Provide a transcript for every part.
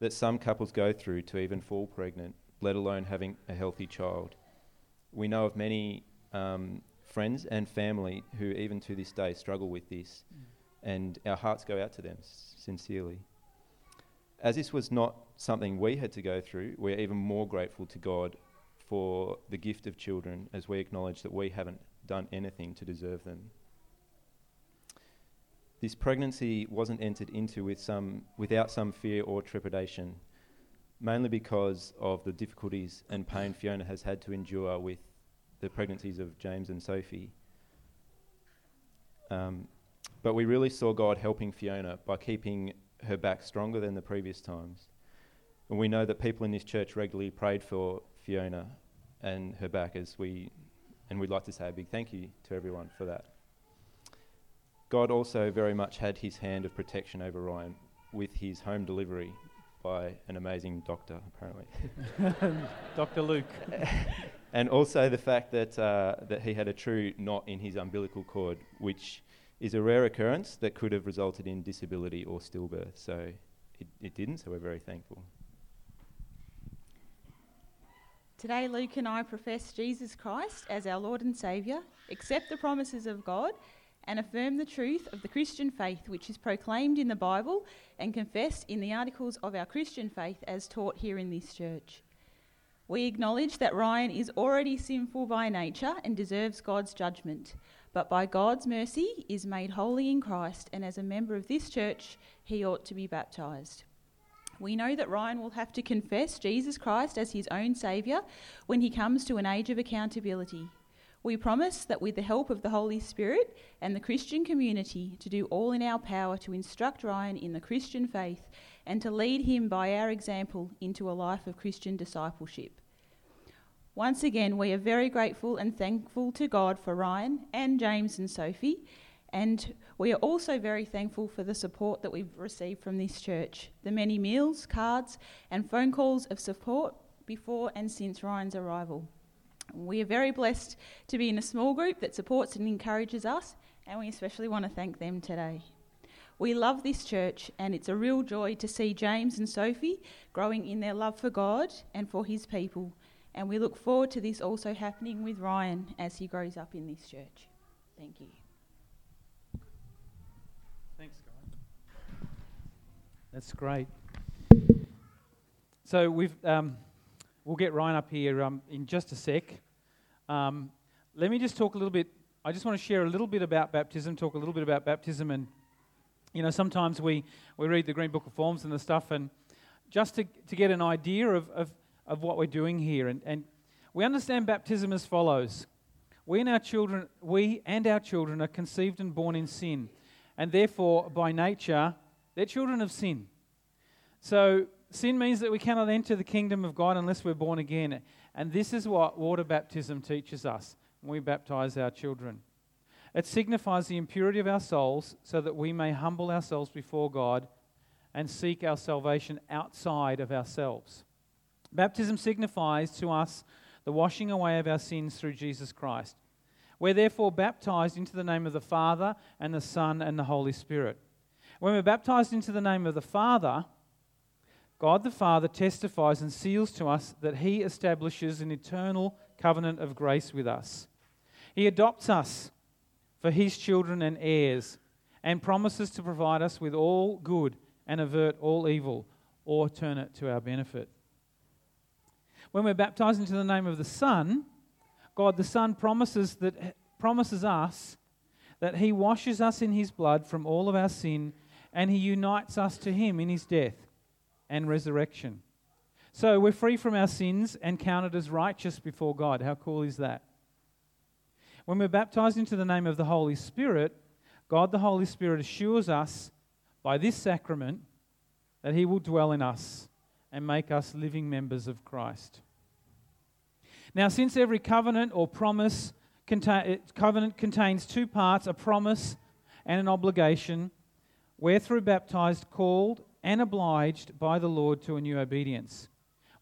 that some couples go through to even fall pregnant, let alone having a healthy child. We know of many um, friends and family who, even to this day, struggle with this, mm. and our hearts go out to them sincerely. As this was not something we had to go through, we're even more grateful to God for the gift of children as we acknowledge that we haven't done anything to deserve them. This pregnancy wasn't entered into with some, without some fear or trepidation, mainly because of the difficulties and pain Fiona has had to endure with the pregnancies of James and Sophie. Um, but we really saw God helping Fiona by keeping her back stronger than the previous times. And we know that people in this church regularly prayed for Fiona and her back as we, and we'd like to say a big thank you to everyone for that. God also very much had his hand of protection over Ryan with his home delivery by an amazing doctor, apparently. Dr. Luke. and also the fact that, uh, that he had a true knot in his umbilical cord, which is a rare occurrence that could have resulted in disability or stillbirth. So it, it didn't, so we're very thankful. Today, Luke and I profess Jesus Christ as our Lord and Saviour, accept the promises of God, and affirm the truth of the Christian faith which is proclaimed in the Bible and confessed in the articles of our Christian faith as taught here in this church. We acknowledge that Ryan is already sinful by nature and deserves God's judgment but by God's mercy is made holy in Christ, and as a member of this church, he ought to be baptized. We know that Ryan will have to confess Jesus Christ as his own Saviour when he comes to an age of accountability. We promise that with the help of the Holy Spirit and the Christian community, to do all in our power to instruct Ryan in the Christian faith and to lead him by our example into a life of Christian discipleship. Once again, we are very grateful and thankful to God for Ryan and James and Sophie, and we are also very thankful for the support that we've received from this church the many meals, cards, and phone calls of support before and since Ryan's arrival. We are very blessed to be in a small group that supports and encourages us, and we especially want to thank them today. We love this church, and it's a real joy to see James and Sophie growing in their love for God and for his people and we look forward to this also happening with Ryan as he grows up in this church. Thank you. Thanks, God. That's great. So we've um, we'll get Ryan up here um, in just a sec. Um, let me just talk a little bit. I just want to share a little bit about baptism. Talk a little bit about baptism, and you know, sometimes we we read the Green Book of Forms and the stuff, and just to to get an idea of, of of what we're doing here. And, and we understand baptism as follows. We and our children, we and our children are conceived and born in sin, and therefore, by nature, they're children of sin. So, sin means that we cannot enter the kingdom of God unless we're born again. And this is what water baptism teaches us when we baptize our children. It signifies the impurity of our souls so that we may humble ourselves before God and seek our salvation outside of ourselves. Baptism signifies to us the washing away of our sins through Jesus Christ. We're therefore baptized into the name of the Father and the Son and the Holy Spirit. When we're baptized into the name of the Father, God the Father testifies and seals to us that He establishes an eternal covenant of grace with us. He adopts us for His children and heirs and promises to provide us with all good and avert all evil or turn it to our benefit. When we're baptized into the name of the Son, God the Son promises, that, promises us that He washes us in His blood from all of our sin and He unites us to Him in His death and resurrection. So we're free from our sins and counted as righteous before God. How cool is that? When we're baptized into the name of the Holy Spirit, God the Holy Spirit assures us by this sacrament that He will dwell in us and make us living members of Christ. Now, since every covenant or promise conta- eh, covenant contains two parts, a promise and an obligation, we're through baptized called and obliged by the Lord to a new obedience.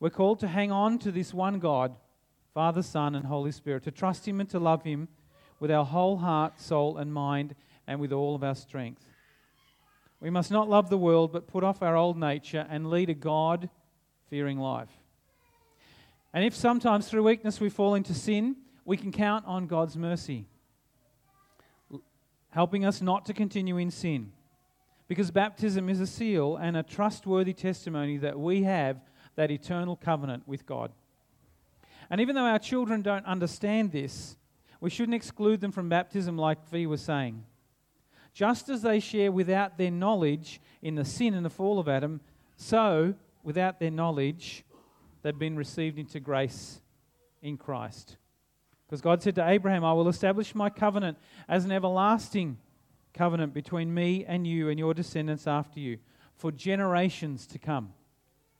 We're called to hang on to this one God, Father, Son, and Holy Spirit, to trust Him and to love Him with our whole heart, soul, and mind, and with all of our strength. We must not love the world, but put off our old nature and lead a God fearing life. And if sometimes through weakness we fall into sin, we can count on God's mercy, helping us not to continue in sin. Because baptism is a seal and a trustworthy testimony that we have that eternal covenant with God. And even though our children don't understand this, we shouldn't exclude them from baptism, like V was saying. Just as they share without their knowledge in the sin and the fall of Adam, so without their knowledge, they've been received into grace in Christ. Because God said to Abraham, I will establish my covenant as an everlasting covenant between me and you and your descendants after you for generations to come,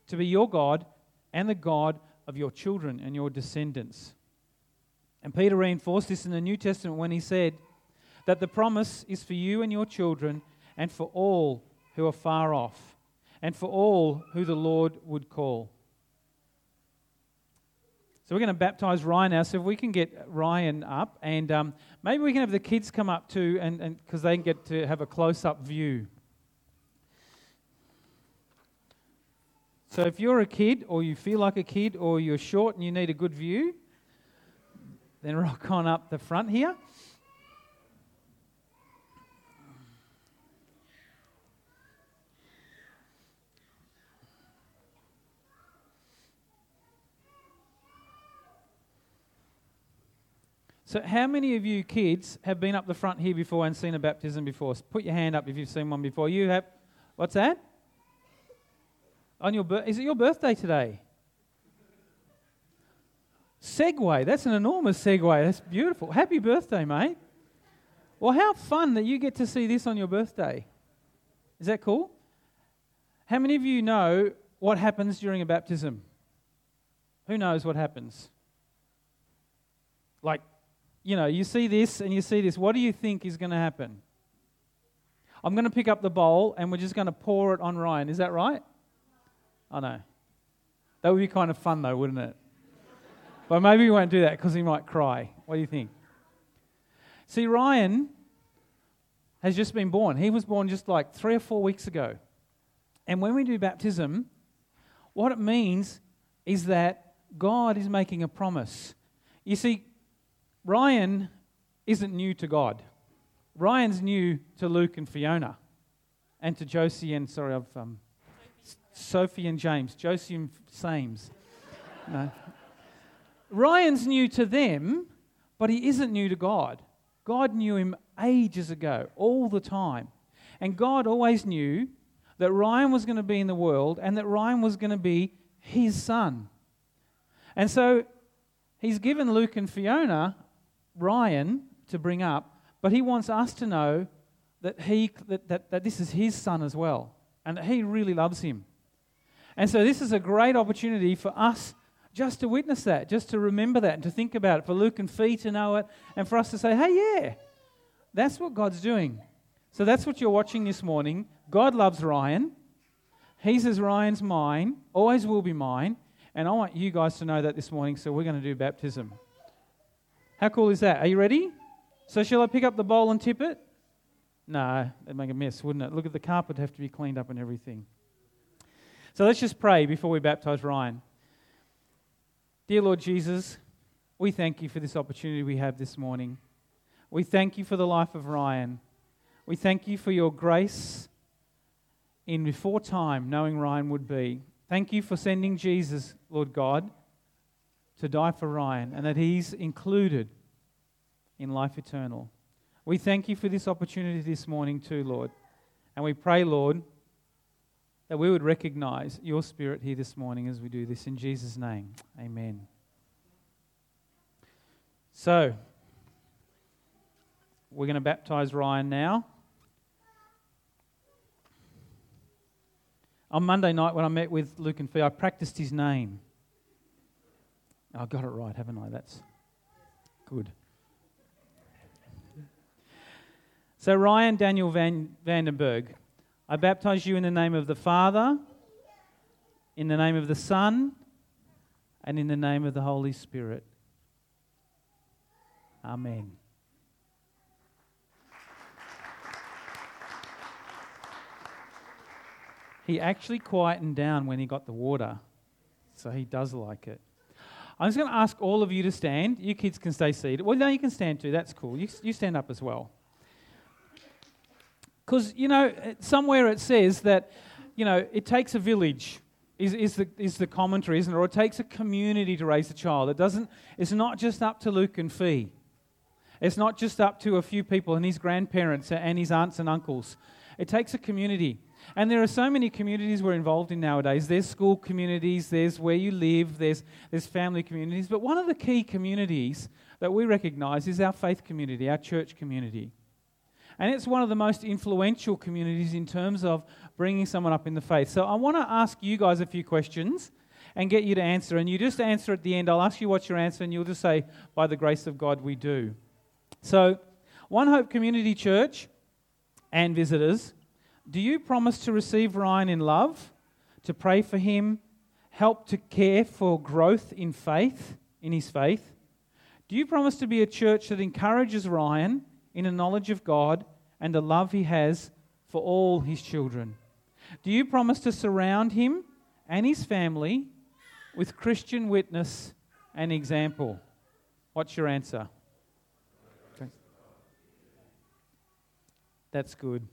to be your God and the God of your children and your descendants. And Peter reinforced this in the New Testament when he said that the promise is for you and your children and for all who are far off and for all who the Lord would call. So we're going to baptize Ryan now. So if we can get Ryan up, and um, maybe we can have the kids come up too, and because they can get to have a close-up view. So if you're a kid, or you feel like a kid, or you're short and you need a good view, then rock on up the front here. So, how many of you kids have been up the front here before and seen a baptism before? Put your hand up if you've seen one before. You have. What's that? On your is it your birthday today? Segue. That's an enormous segue. That's beautiful. Happy birthday, mate. Well, how fun that you get to see this on your birthday. Is that cool? How many of you know what happens during a baptism? Who knows what happens? Like you know, you see this and you see this. What do you think is going to happen? I'm going to pick up the bowl and we're just going to pour it on Ryan. Is that right? I know. That would be kind of fun, though, wouldn't it? but maybe we won't do that because he might cry. What do you think? See, Ryan has just been born. He was born just like three or four weeks ago. And when we do baptism, what it means is that God is making a promise. You see, Ryan isn't new to God. Ryan's new to Luke and Fiona, and to Josie and sorry, I've um, Sophie and James, Josie and Sames. No. Ryan's new to them, but he isn't new to God. God knew him ages ago, all the time. And God always knew that Ryan was going to be in the world and that Ryan was going to be his son. And so he's given Luke and Fiona Ryan to bring up, but he wants us to know that, he, that, that, that this is his son as well and that he really loves him. And so this is a great opportunity for us just to witness that, just to remember that and to think about it, for Luke and Fee to know it, and for us to say, hey, yeah, that's what God's doing. So that's what you're watching this morning. God loves Ryan. He says, Ryan's mine, always will be mine. And I want you guys to know that this morning, so we're going to do baptism. How cool is that? Are you ready? So, shall I pick up the bowl and tip it? No, it'd make a mess, wouldn't it? Look at the carpet have to be cleaned up and everything. So let's just pray before we baptize Ryan. Dear Lord Jesus, we thank you for this opportunity we have this morning. We thank you for the life of Ryan. We thank you for your grace in before time, knowing Ryan would be. Thank you for sending Jesus, Lord God, to die for Ryan and that he's included in life eternal. We thank you for this opportunity this morning, too, Lord. And we pray, Lord, that we would recognize your spirit here this morning as we do this. In Jesus' name, amen. So, we're going to baptize Ryan now. On Monday night, when I met with Luke and Fee, I practiced his name. I got it right, haven't I? That's good. So, Ryan Daniel Van Vandenberg, I baptize you in the name of the Father, in the name of the Son, and in the name of the Holy Spirit. Amen. he actually quietened down when he got the water. So he does like it. I'm just going to ask all of you to stand. You kids can stay seated. Well, no, you can stand too. That's cool. You, you stand up as well. Because, you know, somewhere it says that, you know, it takes a village, is, is, the, is the commentary, isn't it? Or it takes a community to raise a child. It doesn't, it's not just up to Luke and Fee. It's not just up to a few people and his grandparents and his aunts and uncles. It takes a community. And there are so many communities we're involved in nowadays. There's school communities, there's where you live, there's, there's family communities. But one of the key communities that we recognize is our faith community, our church community. And it's one of the most influential communities in terms of bringing someone up in the faith. So I want to ask you guys a few questions and get you to answer. And you just answer at the end. I'll ask you what's your answer, and you'll just say, By the grace of God, we do. So, One Hope Community Church and visitors, do you promise to receive Ryan in love, to pray for him, help to care for growth in faith, in his faith? Do you promise to be a church that encourages Ryan in a knowledge of God and the love he has for all his children? Do you promise to surround him and his family with Christian witness and example? What's your answer? Okay. That's good.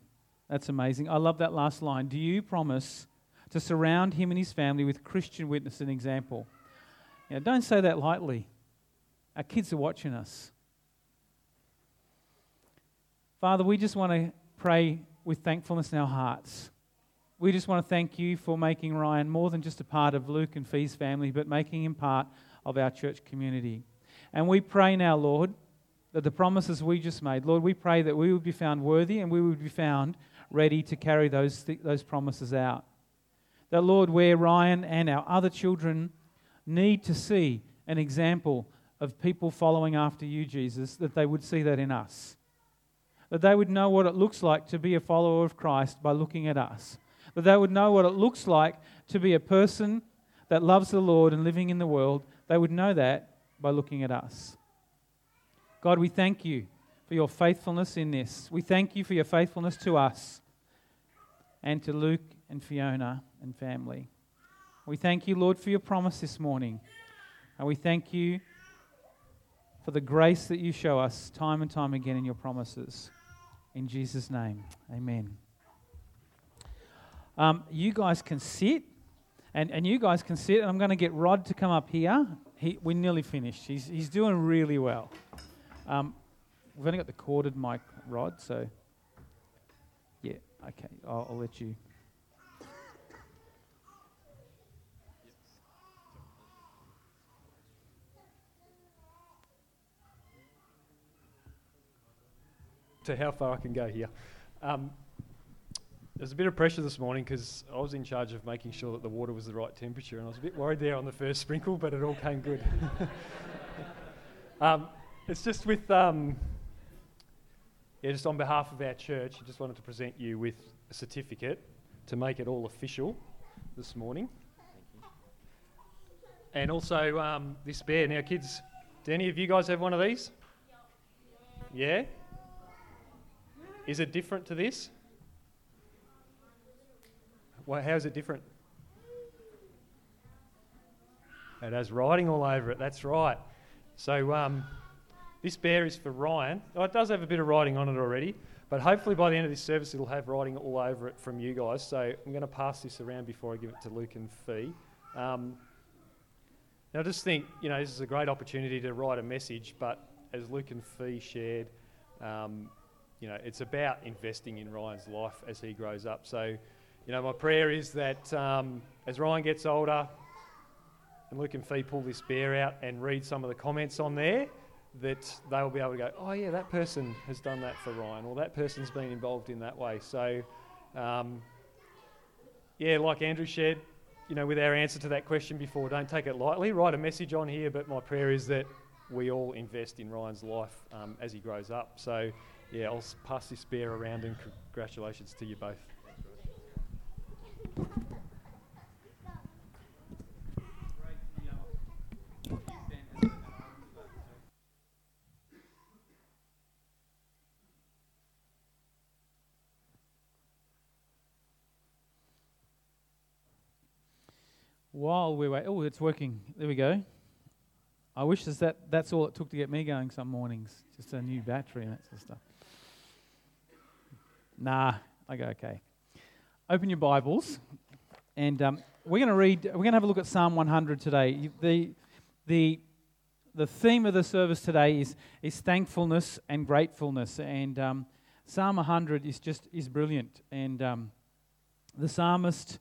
That's amazing. I love that last line. Do you promise to surround him and his family with Christian witness and example? Now, don't say that lightly. Our kids are watching us. Father, we just want to pray with thankfulness in our hearts. We just want to thank you for making Ryan more than just a part of Luke and Fee's family, but making him part of our church community. And we pray now, Lord, that the promises we just made, Lord, we pray that we would be found worthy and we would be found ready to carry those, th- those promises out. That, Lord, where Ryan and our other children need to see an example of people following after you, Jesus, that they would see that in us. That they would know what it looks like to be a follower of Christ by looking at us. That they would know what it looks like to be a person that loves the Lord and living in the world. They would know that by looking at us. God, we thank you for your faithfulness in this. We thank you for your faithfulness to us and to Luke and Fiona and family. We thank you, Lord, for your promise this morning. And we thank you for the grace that you show us time and time again in your promises. In Jesus' name, amen. Um, you guys can sit, and, and you guys can sit, and I'm going to get Rod to come up here. He, we're nearly finished. He's, he's doing really well. Um, we've only got the corded mic, Rod, so yeah, okay, I'll, I'll let you. to how far I can go here. Um, there's a bit of pressure this morning because I was in charge of making sure that the water was the right temperature, and I was a bit worried there on the first sprinkle, but it all came good. um, it's just with, um, yeah, just on behalf of our church, I just wanted to present you with a certificate to make it all official this morning. And also um, this bear. Now, kids, do any of you guys have one of these? Yeah? Is it different to this? Well, how is it different? It has writing all over it. That's right. So um, this bear is for Ryan. Oh, it does have a bit of writing on it already, but hopefully by the end of this service it'll have writing all over it from you guys. So I'm going to pass this around before I give it to Luke and Fee. Um, now, I just think, you know, this is a great opportunity to write a message, but as Luke and Fee shared, um, you know, it's about investing in Ryan's life as he grows up. So, you know, my prayer is that um, as Ryan gets older, and Luke and Fee pull this bear out and read some of the comments on there, that they'll be able to go, oh yeah, that person has done that for Ryan, or that person's been involved in that way. So, um, yeah, like Andrew shared, you know, with our answer to that question before, don't take it lightly. Write a message on here, but my prayer is that we all invest in Ryan's life um, as he grows up. So, yeah, I'll pass this bear around and congratulations to you both. While we wait, oh, it's working. There we go. I wish that that's all it took to get me going some mornings. Just a new battery and that sort of stuff. Nah, I go okay. Open your Bibles, and um, we're going to read. We're going to have a look at Psalm 100 today. The the the theme of the service today is is thankfulness and gratefulness, and um, Psalm 100 is just is brilliant, and um, the psalmist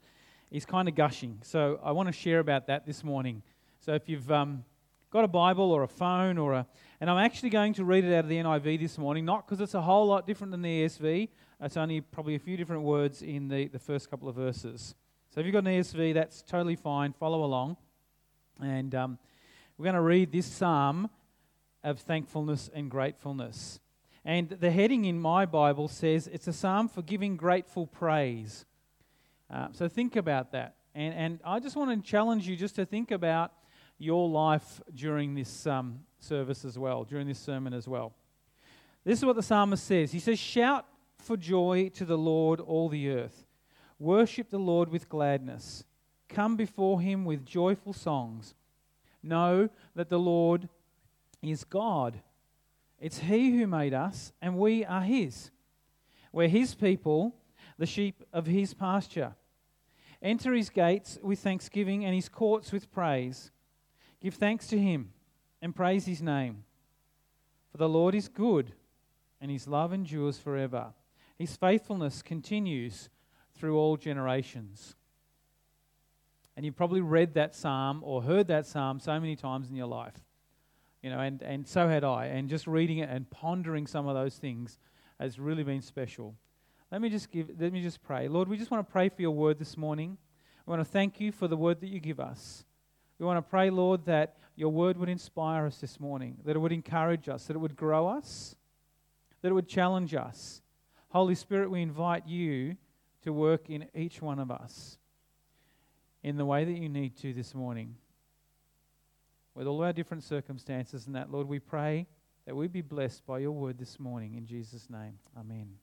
is kind of gushing. So I want to share about that this morning. So if you've um, got a Bible or a phone or a, and I'm actually going to read it out of the NIV this morning, not because it's a whole lot different than the ESV. It's only probably a few different words in the, the first couple of verses. So if you've got an ESV, that's totally fine. Follow along. And um, we're going to read this psalm of thankfulness and gratefulness. And the heading in my Bible says it's a psalm for giving grateful praise. Uh, so think about that. And, and I just want to challenge you just to think about your life during this um, service as well, during this sermon as well. This is what the psalmist says. He says, Shout for joy to the Lord, all the earth. Worship the Lord with gladness. Come before him with joyful songs. Know that the Lord is God. It's he who made us, and we are his. We're his people, the sheep of his pasture. Enter his gates with thanksgiving and his courts with praise. Give thanks to him and praise his name. For the Lord is good, and his love endures forever. His faithfulness continues through all generations. And you've probably read that psalm or heard that psalm so many times in your life. You know, and, and so had I. And just reading it and pondering some of those things has really been special. Let me just give let me just pray. Lord, we just want to pray for your word this morning. We want to thank you for the word that you give us. We want to pray, Lord, that your word would inspire us this morning, that it would encourage us, that it would grow us, that it would challenge us. Holy Spirit, we invite you to work in each one of us in the way that you need to this morning. With all our different circumstances and that, Lord, we pray that we be blessed by your word this morning. In Jesus' name, amen.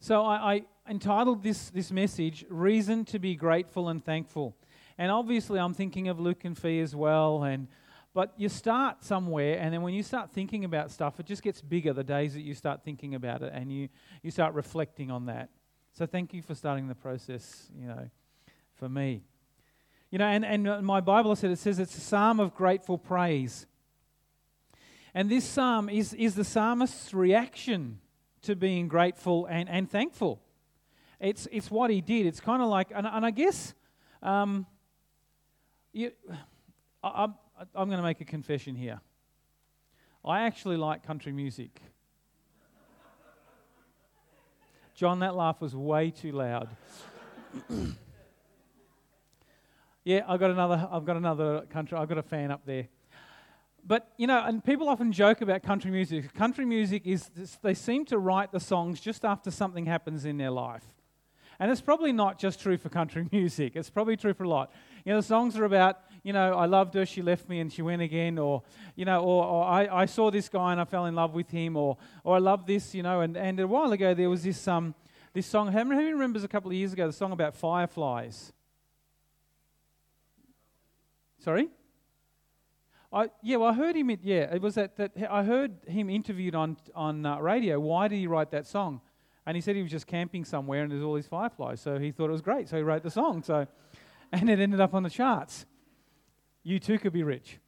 So I, I, entitled this, this message, Reason to be Grateful and Thankful. And obviously, I'm thinking of Luke and Fee as well. And, but you start somewhere, and then when you start thinking about stuff, it just gets bigger the days that you start thinking about it and you, you start reflecting on that. So thank you for starting the process, you know, for me. You know, and, and my Bible said it says it's a psalm of grateful praise. And this psalm is, is the psalmist's reaction to being grateful and, and thankful. It's, it's what he did. It's kind of like, and, and I guess um, you, I, I'm, I'm going to make a confession here. I actually like country music. John, that laugh was way too loud. yeah, I've got another. I've got another country. I've got a fan up there but you know, and people often joke about country music. Country music is they seem to write the songs just after something happens in their life. And it's probably not just true for country music. It's probably true for a lot. You know, the songs are about, you know, I loved her, she left me and she went again, or, you know, or, or I, I saw this guy and I fell in love with him, or, or I love this, you know. And, and a while ago there was this, um, this song, who remembers a couple of years ago, the song about fireflies? Sorry? I, yeah, well, I heard him. Yeah, it was that, that I heard him interviewed on on uh, radio. Why did he write that song? And he said he was just camping somewhere and there's all these fireflies, so he thought it was great, so he wrote the song. So, and it ended up on the charts. You too could be rich.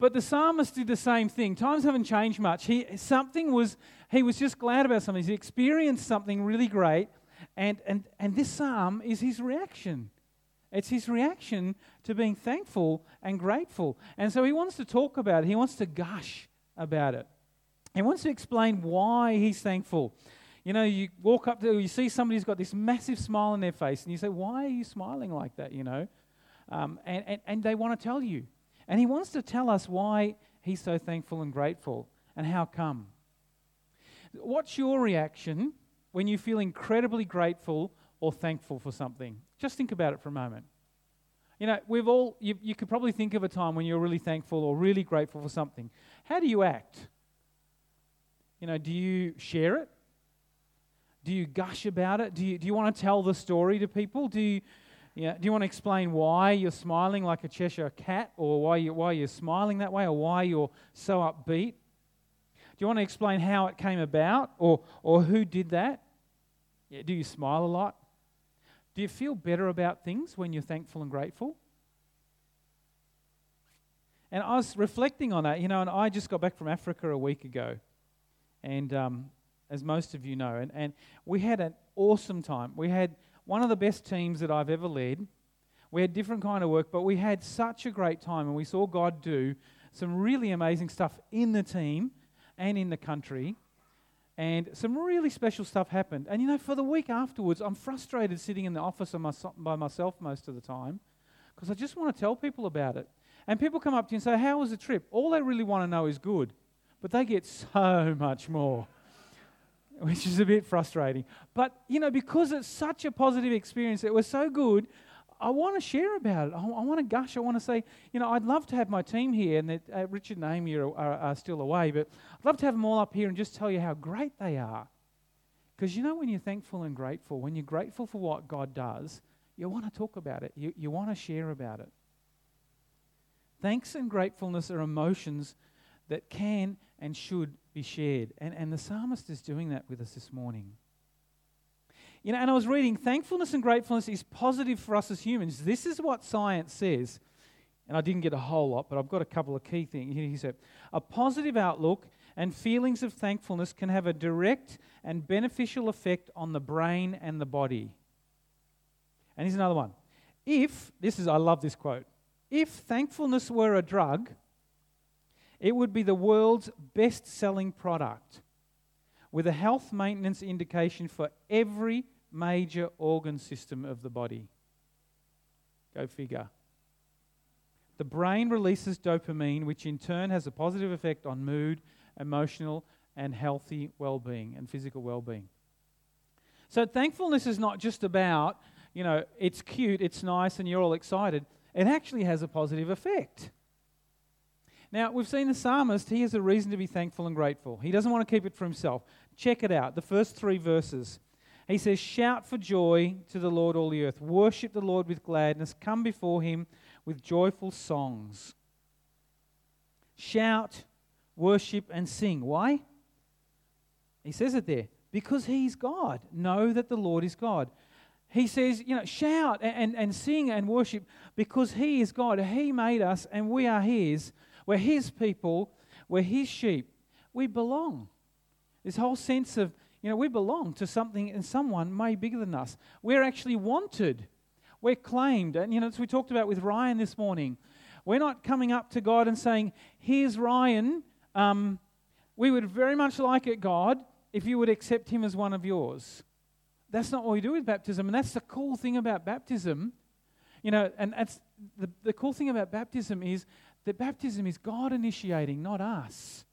But the psalmist did the same thing. Times haven't changed much. He something was he was just glad about something. He experienced something really great, and and and this psalm is his reaction. It's his reaction to being thankful and grateful. And so he wants to talk about it, he wants to gush about it. He wants to explain why he's thankful. You know, you walk up to, you see somebody's got this massive smile on their face, and you say, Why are you smiling like that? You know, um, and, and, and they want to tell you. And he wants to tell us why he's so thankful and grateful and how come. What's your reaction when you feel incredibly grateful or thankful for something? Just think about it for a moment. You know, we've all, you, you could probably think of a time when you're really thankful or really grateful for something. How do you act? You know, do you share it? Do you gush about it? Do you, do you want to tell the story to people? Do you, yeah, do you want to explain why you're smiling like a Cheshire cat, or why, you, why you're smiling that way, or why you're so upbeat? Do you want to explain how it came about, or, or who did that? Yeah, do you smile a lot? Do you feel better about things when you're thankful and grateful? And I was reflecting on that, you know, and I just got back from Africa a week ago. And um, as most of you know, and, and we had an awesome time. We had one of the best teams that I've ever led. We had different kind of work, but we had such a great time, and we saw God do some really amazing stuff in the team and in the country. And some really special stuff happened. And you know, for the week afterwards, I'm frustrated sitting in the office by myself most of the time because I just want to tell people about it. And people come up to you and say, How was the trip? All they really want to know is good, but they get so much more, which is a bit frustrating. But, you know, because it's such a positive experience, it was so good, I want to share about it. I, I want to gush. I want to say, you know, I'd love to have my team here, and that, uh, Richard and Amy are, are, are still away, but I'd love to have them all up here and just tell you how great they are. Because you know, when you're thankful and grateful, when you're grateful for what God does, you want to talk about it, you, you want to share about it. Thanks and gratefulness are emotions that can and should be shared. And, and the psalmist is doing that with us this morning. You know, and I was reading, thankfulness and gratefulness is positive for us as humans. This is what science says. And I didn't get a whole lot, but I've got a couple of key things. He said, a positive outlook and feelings of thankfulness can have a direct and beneficial effect on the brain and the body. And here's another one. If, this is, I love this quote, if thankfulness were a drug, it would be the world's best selling product with a health maintenance indication for every major organ system of the body. Go figure. The brain releases dopamine, which in turn has a positive effect on mood, emotional, and healthy well being and physical well being. So, thankfulness is not just about, you know, it's cute, it's nice, and you're all excited it actually has a positive effect. Now, we've seen the psalmist, he has a reason to be thankful and grateful. He doesn't want to keep it for himself. Check it out, the first three verses. He says, Shout for joy to the Lord, all the earth. Worship the Lord with gladness. Come before him with joyful songs. Shout, worship, and sing. Why? He says it there. Because he's God. Know that the Lord is God. He says, you know, shout and, and sing and worship because He is God. He made us and we are His. We're His people. We're His sheep. We belong. This whole sense of, you know, we belong to something and someone way bigger than us. We're actually wanted. We're claimed. And, you know, as we talked about with Ryan this morning, we're not coming up to God and saying, here's Ryan. Um, we would very much like it, God, if you would accept him as one of yours. That's not what we do with baptism. And that's the cool thing about baptism. You know, and that's the, the cool thing about baptism is that baptism is God initiating, not us.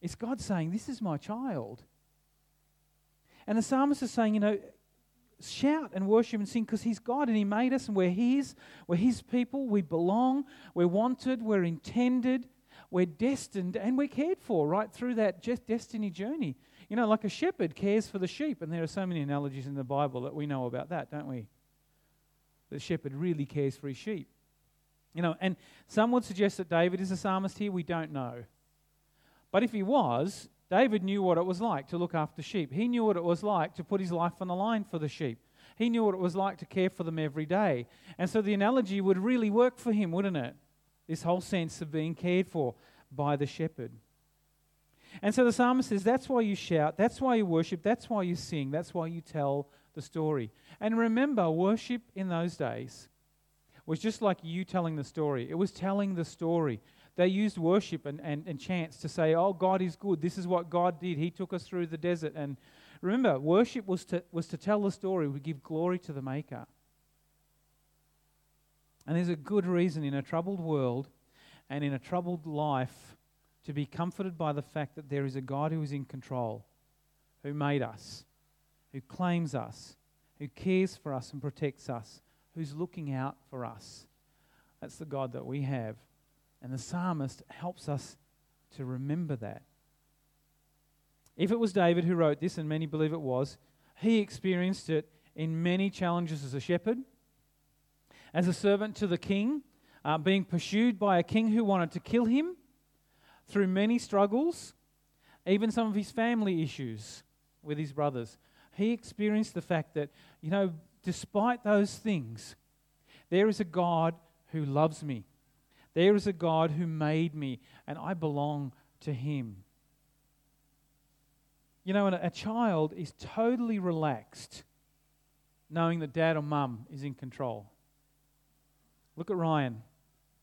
It's God saying, This is my child. And the psalmist is saying, you know, shout and worship and sing because he's God and he made us and we're his. We're his people. We belong. We're wanted. We're intended. We're destined and we're cared for right through that destiny journey. You know, like a shepherd cares for the sheep, and there are so many analogies in the Bible that we know about that, don't we? The shepherd really cares for his sheep. You know, and some would suggest that David is a psalmist here. We don't know. But if he was, David knew what it was like to look after sheep. He knew what it was like to put his life on the line for the sheep. He knew what it was like to care for them every day. And so the analogy would really work for him, wouldn't it? This whole sense of being cared for by the shepherd. And so the psalmist says, That's why you shout, that's why you worship, that's why you sing, that's why you tell the story. And remember, worship in those days was just like you telling the story, it was telling the story. They used worship and, and, and chants to say, Oh, God is good. This is what God did. He took us through the desert. And remember, worship was to, was to tell the story, we give glory to the Maker. And there's a good reason in a troubled world and in a troubled life to be comforted by the fact that there is a God who is in control, who made us, who claims us, who cares for us and protects us, who's looking out for us. That's the God that we have. And the psalmist helps us to remember that. If it was David who wrote this, and many believe it was, He experienced it in many challenges as a shepherd, as a servant to the king, uh, being pursued by a king who wanted to kill him, through many struggles, even some of his family issues with his brothers. He experienced the fact that, you know, despite those things, there is a God who loves me. There is a God who made me, and I belong to him. You know, a child is totally relaxed knowing that dad or mum is in control. Look at Ryan.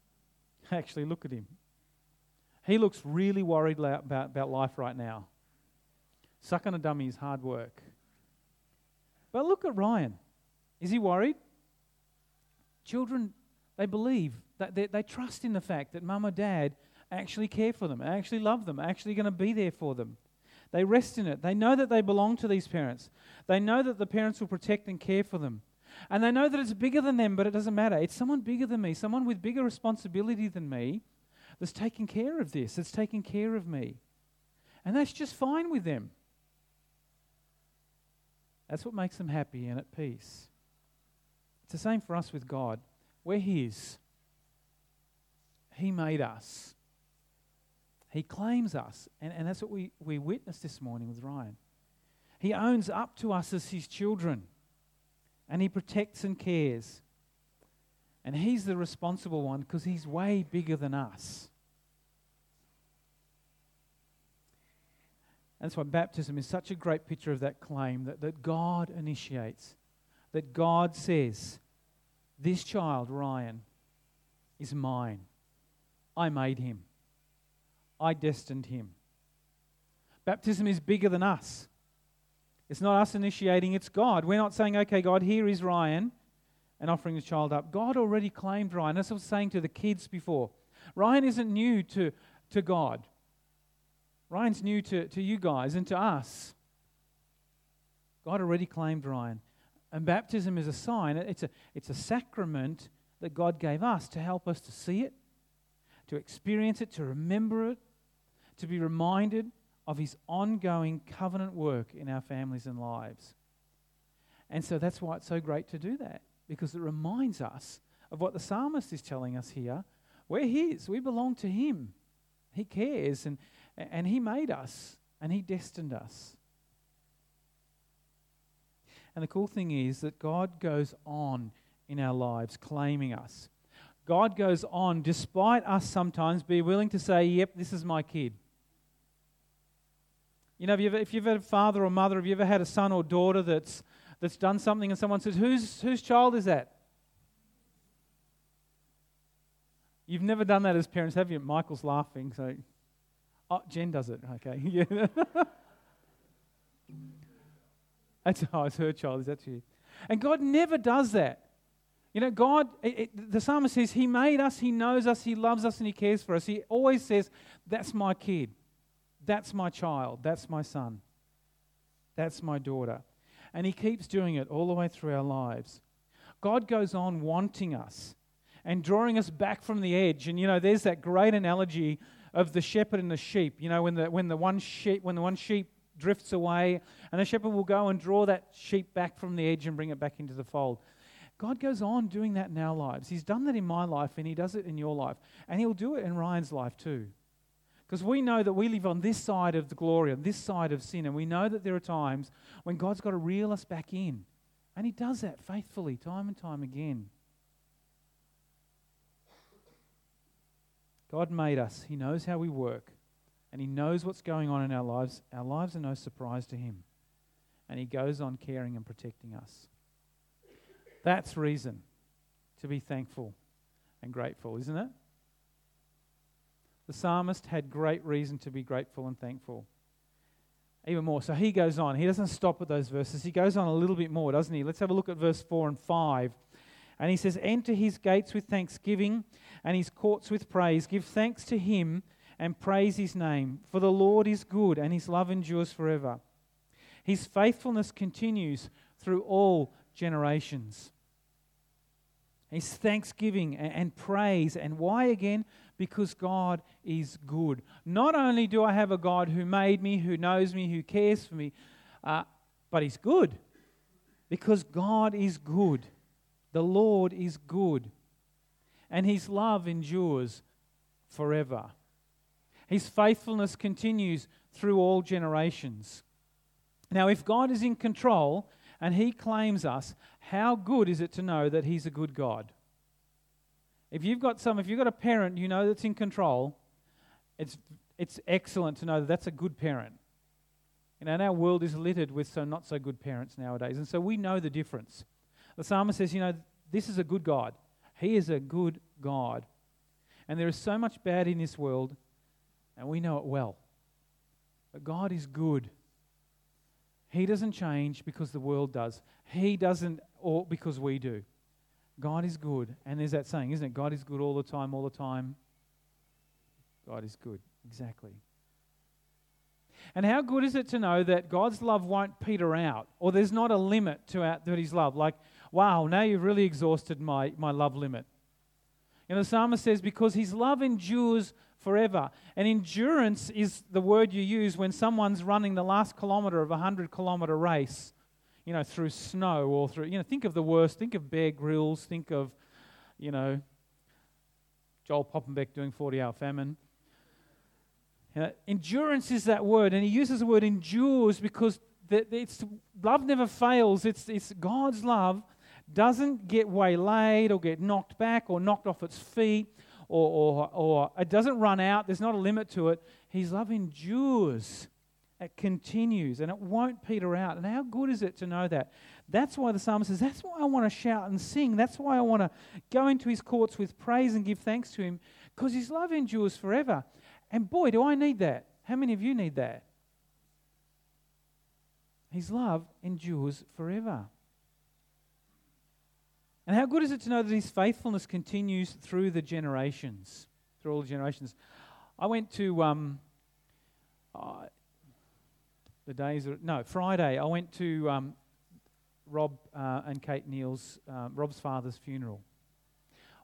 Actually, look at him. He looks really worried about, about life right now. Sucking a dummy is hard work. But look at Ryan. Is he worried? Children, they believe, that they, they trust in the fact that mum or dad actually care for them, actually love them, actually going to be there for them. They rest in it. They know that they belong to these parents. They know that the parents will protect and care for them. And they know that it's bigger than them, but it doesn't matter. It's someone bigger than me, someone with bigger responsibility than me that's taking care of this, that's taking care of me. And that's just fine with them. That's what makes them happy and at peace. It's the same for us with God. We're His. He made us. He claims us. And, and that's what we, we witnessed this morning with Ryan. He owns up to us as his children. And he protects and cares. And he's the responsible one because he's way bigger than us. And that's why baptism is such a great picture of that claim that, that God initiates, that God says, This child, Ryan, is mine. I made him. I destined him. Baptism is bigger than us. It's not us initiating, it's God. We're not saying, okay, God, here is Ryan and offering the child up. God already claimed Ryan. What I was saying to the kids before. Ryan isn't new to, to God, Ryan's new to, to you guys and to us. God already claimed Ryan. And baptism is a sign, it's a, it's a sacrament that God gave us to help us to see it, to experience it, to remember it, to be reminded of His ongoing covenant work in our families and lives. And so that's why it's so great to do that, because it reminds us of what the psalmist is telling us here. We're His, we belong to Him. He cares, and, and He made us, and He destined us. And the cool thing is that God goes on in our lives claiming us. God goes on, despite us sometimes, be willing to say, Yep, this is my kid. You know, you ever, if you've had a father or mother, have you ever had a son or daughter that's, that's done something and someone says, Whose, whose child is that? You've never done that as parents, have you? Michael's laughing, so. Oh, Jen does it. Okay. That's oh, it's her child. Is that you? And God never does that. You know, God, it, it, the psalmist says, He made us, He knows us, He loves us, and He cares for us. He always says, That's my kid. That's my child. That's my son. That's my daughter. And He keeps doing it all the way through our lives. God goes on wanting us and drawing us back from the edge. And, you know, there's that great analogy of the shepherd and the sheep. You know, when the, when the, one, sheep, when the one sheep drifts away, and the shepherd will go and draw that sheep back from the edge and bring it back into the fold. God goes on doing that in our lives. He's done that in my life and He does it in your life. And He'll do it in Ryan's life too. Because we know that we live on this side of the glory, on this side of sin, and we know that there are times when God's got to reel us back in. And He does that faithfully, time and time again. God made us, He knows how we work, and He knows what's going on in our lives. Our lives are no surprise to Him. And He goes on caring and protecting us. That's reason to be thankful and grateful, isn't it? The psalmist had great reason to be grateful and thankful. Even more. So he goes on. He doesn't stop at those verses. He goes on a little bit more, doesn't he? Let's have a look at verse 4 and 5. And he says, Enter his gates with thanksgiving and his courts with praise. Give thanks to him and praise his name. For the Lord is good and his love endures forever. His faithfulness continues through all generations. His thanksgiving and praise. And why again? Because God is good. Not only do I have a God who made me, who knows me, who cares for me, uh, but He's good. Because God is good. The Lord is good. And his love endures forever. His faithfulness continues through all generations. Now, if God is in control and he claims us, how good is it to know that he's a good God? If you've got some, if you've got a parent you know that's in control, it's, it's excellent to know that that's a good parent. You know, and our world is littered with so not so good parents nowadays. And so we know the difference. The psalmist says, you know, this is a good God. He is a good God. And there is so much bad in this world, and we know it well. But God is good. He doesn't change because the world does. He doesn't or because we do. God is good. And there's that saying, isn't it? God is good all the time, all the time. God is good. Exactly. And how good is it to know that God's love won't peter out, or there's not a limit to, our, to His love? Like, wow, now you've really exhausted my, my love limit. And the psalmist says, because His love endures forever. And endurance is the word you use when someone's running the last kilometre of a 100 kilometre race, you know, through snow or through, you know, think of the worst. Think of Bear Grylls. Think of, you know, Joel Poppenbeck doing 40 hour famine. Endurance is that word, and he uses the word endures because the, it's, love never fails. It's, it's God's love doesn't get waylaid or get knocked back or knocked off its feet or, or, or it doesn't run out. There's not a limit to it. His love endures. It continues and it won't peter out. And how good is it to know that? That's why the psalmist says, That's why I want to shout and sing. That's why I want to go into his courts with praise and give thanks to him because his love endures forever. And boy, do I need that. How many of you need that? His love endures forever. And how good is it to know that his faithfulness continues through the generations, through all the generations? I went to um, uh, the days, of, no, Friday, I went to um, Rob uh, and Kate Neal's, uh, Rob's father's funeral.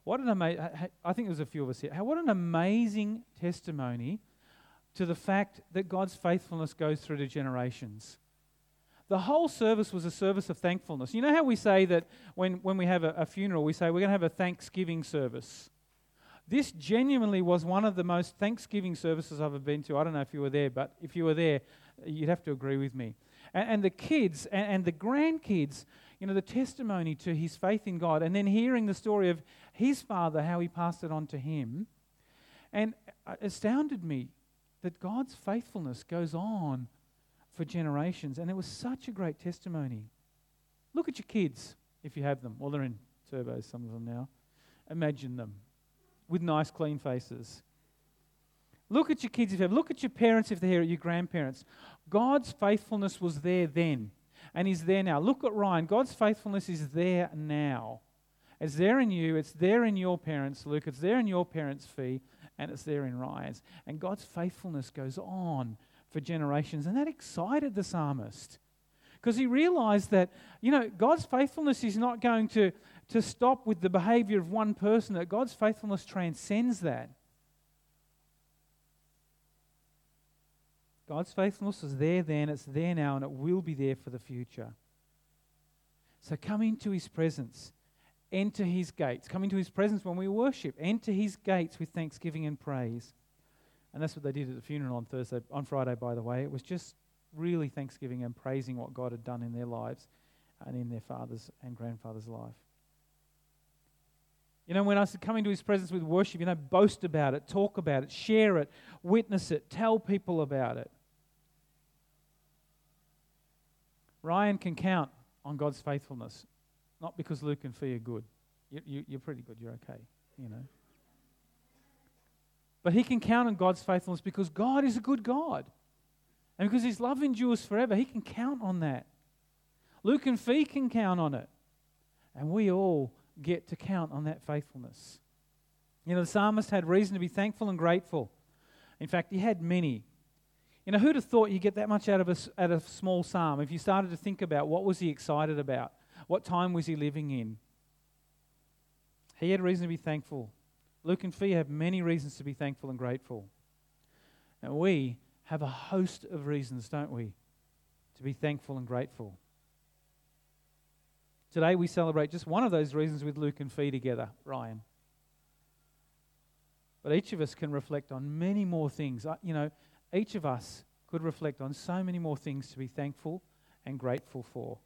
What an amazing, I think there's a few of us here. What an amazing testimony to the fact that God's faithfulness goes through the generations. The whole service was a service of thankfulness. You know how we say that when, when we have a, a funeral, we say we're going to have a Thanksgiving service? This genuinely was one of the most Thanksgiving services I've ever been to. I don't know if you were there, but if you were there, you'd have to agree with me. And, and the kids and, and the grandkids, you know, the testimony to his faith in God, and then hearing the story of his father, how he passed it on to him, and uh, astounded me that God's faithfulness goes on for generations. And it was such a great testimony. Look at your kids, if you have them. Well, they're in turbos, some of them now. Imagine them with nice, clean faces. Look at your kids if you have. Look at your parents if they're here, your grandparents. God's faithfulness was there then and is there now. Look at Ryan. God's faithfulness is there now. It's there in you, it's there in your parents, Luke, it's there in your parents' fee, and it's there in Ryan's. And God's faithfulness goes on for generations. And that excited the psalmist because he realized that, you know, God's faithfulness is not going to, to stop with the behavior of one person, that God's faithfulness transcends that. God's faithfulness is there then, it's there now, and it will be there for the future. So come into his presence, enter his gates. Come into his presence when we worship, enter his gates with thanksgiving and praise. And that's what they did at the funeral on Thursday, on Friday, by the way. It was just really thanksgiving and praising what God had done in their lives and in their father's and grandfather's life. You know, when I said come into his presence with worship, you know, boast about it, talk about it, share it, witness it, tell people about it. Ryan can count on God's faithfulness, not because Luke and Fee are good. You, you, you're pretty good, you're okay, you know. But he can count on God's faithfulness because God is a good God. And because his love endures forever, he can count on that. Luke and Fee can count on it. And we all get to count on that faithfulness. You know, the psalmist had reason to be thankful and grateful. In fact, he had many. You know, who'd have thought you get that much out of a, out of a small psalm? If you started to think about what was he excited about, what time was he living in? He had reason to be thankful. Luke and Fee have many reasons to be thankful and grateful. And we have a host of reasons, don't we, to be thankful and grateful. Today we celebrate just one of those reasons with Luke and Fee together, Ryan. But each of us can reflect on many more things. You know, each of us could reflect on so many more things to be thankful and grateful for.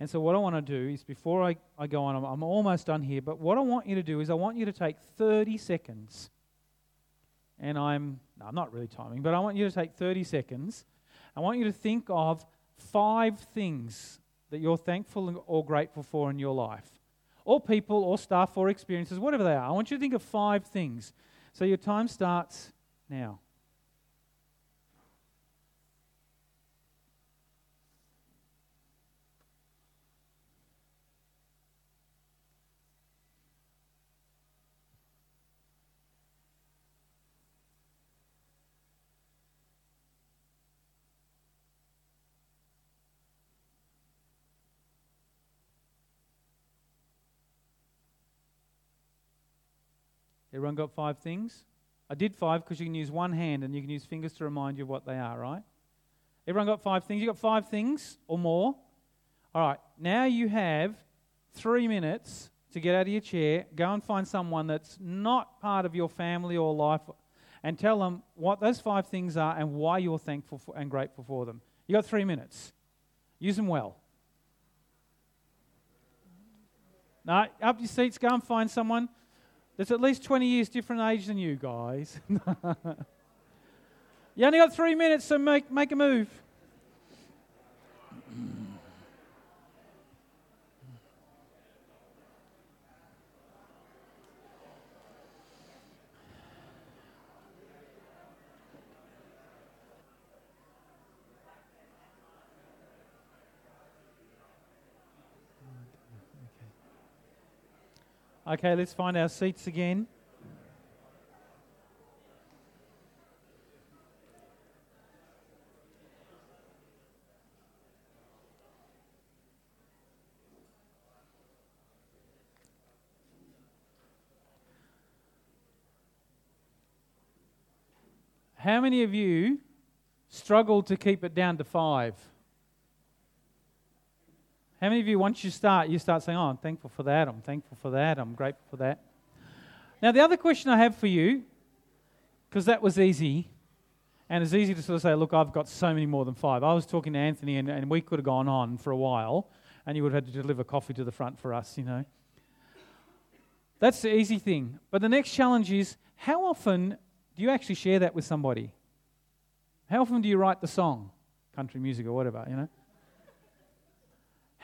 And so, what I want to do is, before I, I go on, I'm, I'm almost done here, but what I want you to do is, I want you to take 30 seconds. And I'm, no, I'm not really timing, but I want you to take 30 seconds. I want you to think of five things that you're thankful or grateful for in your life, or people, or stuff, or experiences, whatever they are. I want you to think of five things. So, your time starts now. Everyone got five things? I did five because you can use one hand and you can use fingers to remind you of what they are, right? Everyone got five things? You got five things or more? All right, now you have three minutes to get out of your chair, go and find someone that's not part of your family or life, and tell them what those five things are and why you're thankful for and grateful for them. You got three minutes. Use them well. Now, up your seats, go and find someone that's at least 20 years different age than you guys. you only got three minutes, so make, make a move. Okay, let's find our seats again. How many of you struggle to keep it down to five? How many of you, once you start, you start saying, Oh, I'm thankful for that, I'm thankful for that, I'm grateful for that? Now, the other question I have for you, because that was easy, and it's easy to sort of say, Look, I've got so many more than five. I was talking to Anthony, and, and we could have gone on for a while, and you would have had to deliver coffee to the front for us, you know. That's the easy thing. But the next challenge is how often do you actually share that with somebody? How often do you write the song, country music or whatever, you know?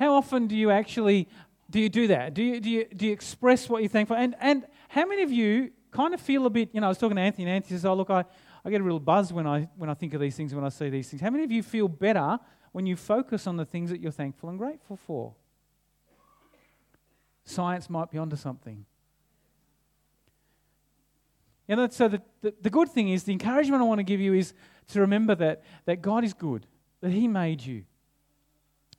How often do you actually do you do that? Do you, do you, do you express what you're thankful? And, and how many of you kind of feel a bit, you know, I was talking to Anthony, and Anthony says, oh, look, I, I get a real buzz when I, when I think of these things, when I see these things. How many of you feel better when you focus on the things that you're thankful and grateful for? Science might be onto something. You know, so the, the, the good thing is, the encouragement I want to give you is to remember that, that God is good, that He made you,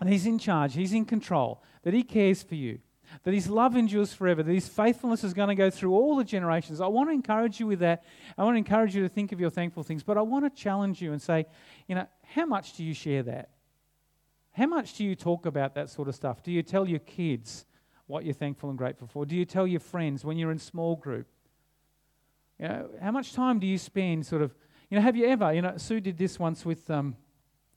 and He's in charge, He's in control, that He cares for you, that His love endures forever, that His faithfulness is going to go through all the generations. I want to encourage you with that. I want to encourage you to think of your thankful things, but I want to challenge you and say, you know, how much do you share that? How much do you talk about that sort of stuff? Do you tell your kids what you're thankful and grateful for? Do you tell your friends when you're in small group? You know, how much time do you spend sort of, you know, have you ever, you know, Sue did this once with, um,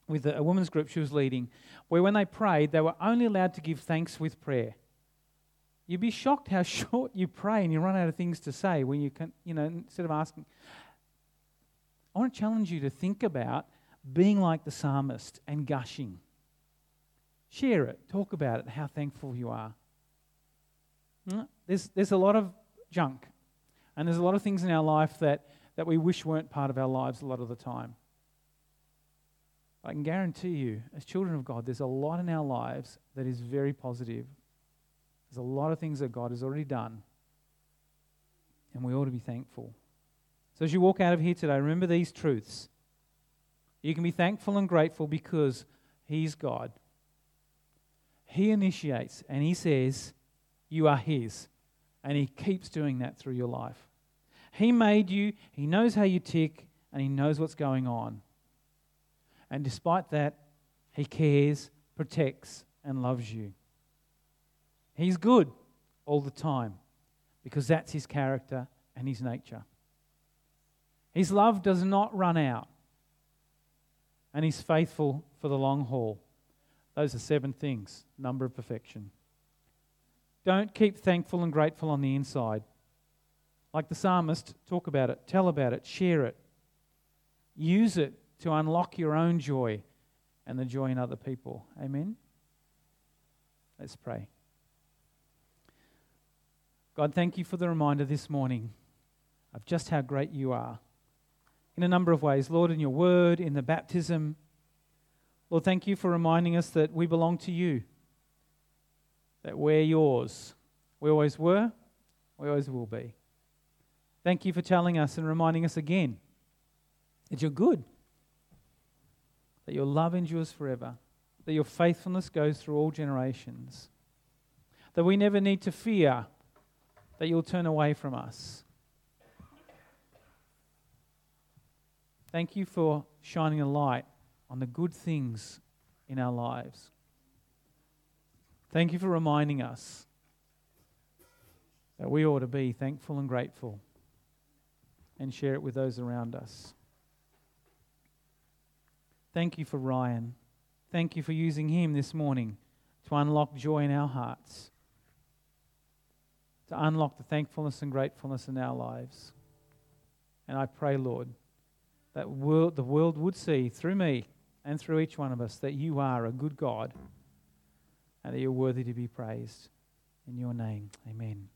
with a, a women's group she was leading, where when they prayed, they were only allowed to give thanks with prayer. You'd be shocked how short you pray and you run out of things to say when you can, you know, instead of asking. I want to challenge you to think about being like the psalmist and gushing. Share it, talk about it, how thankful you are. Hmm? There's, there's a lot of junk, and there's a lot of things in our life that, that we wish weren't part of our lives a lot of the time. I can guarantee you, as children of God, there's a lot in our lives that is very positive. There's a lot of things that God has already done, and we ought to be thankful. So as you walk out of here today, remember these truths. You can be thankful and grateful because He's God. He initiates and He says, You are His. And He keeps doing that through your life. He made you, He knows how you tick, and He knows what's going on. And despite that, He cares, protects, and loves you. He's good all the time because that's his character and his nature. His love does not run out, and he's faithful for the long haul. Those are seven things, number of perfection. Don't keep thankful and grateful on the inside. Like the psalmist, talk about it, tell about it, share it. Use it to unlock your own joy and the joy in other people. Amen? Let's pray. God, thank you for the reminder this morning of just how great you are in a number of ways. Lord, in your word, in the baptism. Lord, thank you for reminding us that we belong to you, that we're yours. We always were, we always will be. Thank you for telling us and reminding us again that you're good, that your love endures forever, that your faithfulness goes through all generations, that we never need to fear that you'll turn away from us. Thank you for shining a light on the good things in our lives. Thank you for reminding us that we ought to be thankful and grateful and share it with those around us. Thank you for Ryan. Thank you for using him this morning to unlock joy in our hearts, to unlock the thankfulness and gratefulness in our lives. And I pray, Lord, that world, the world would see through me and through each one of us that you are a good God and that you're worthy to be praised. In your name, amen.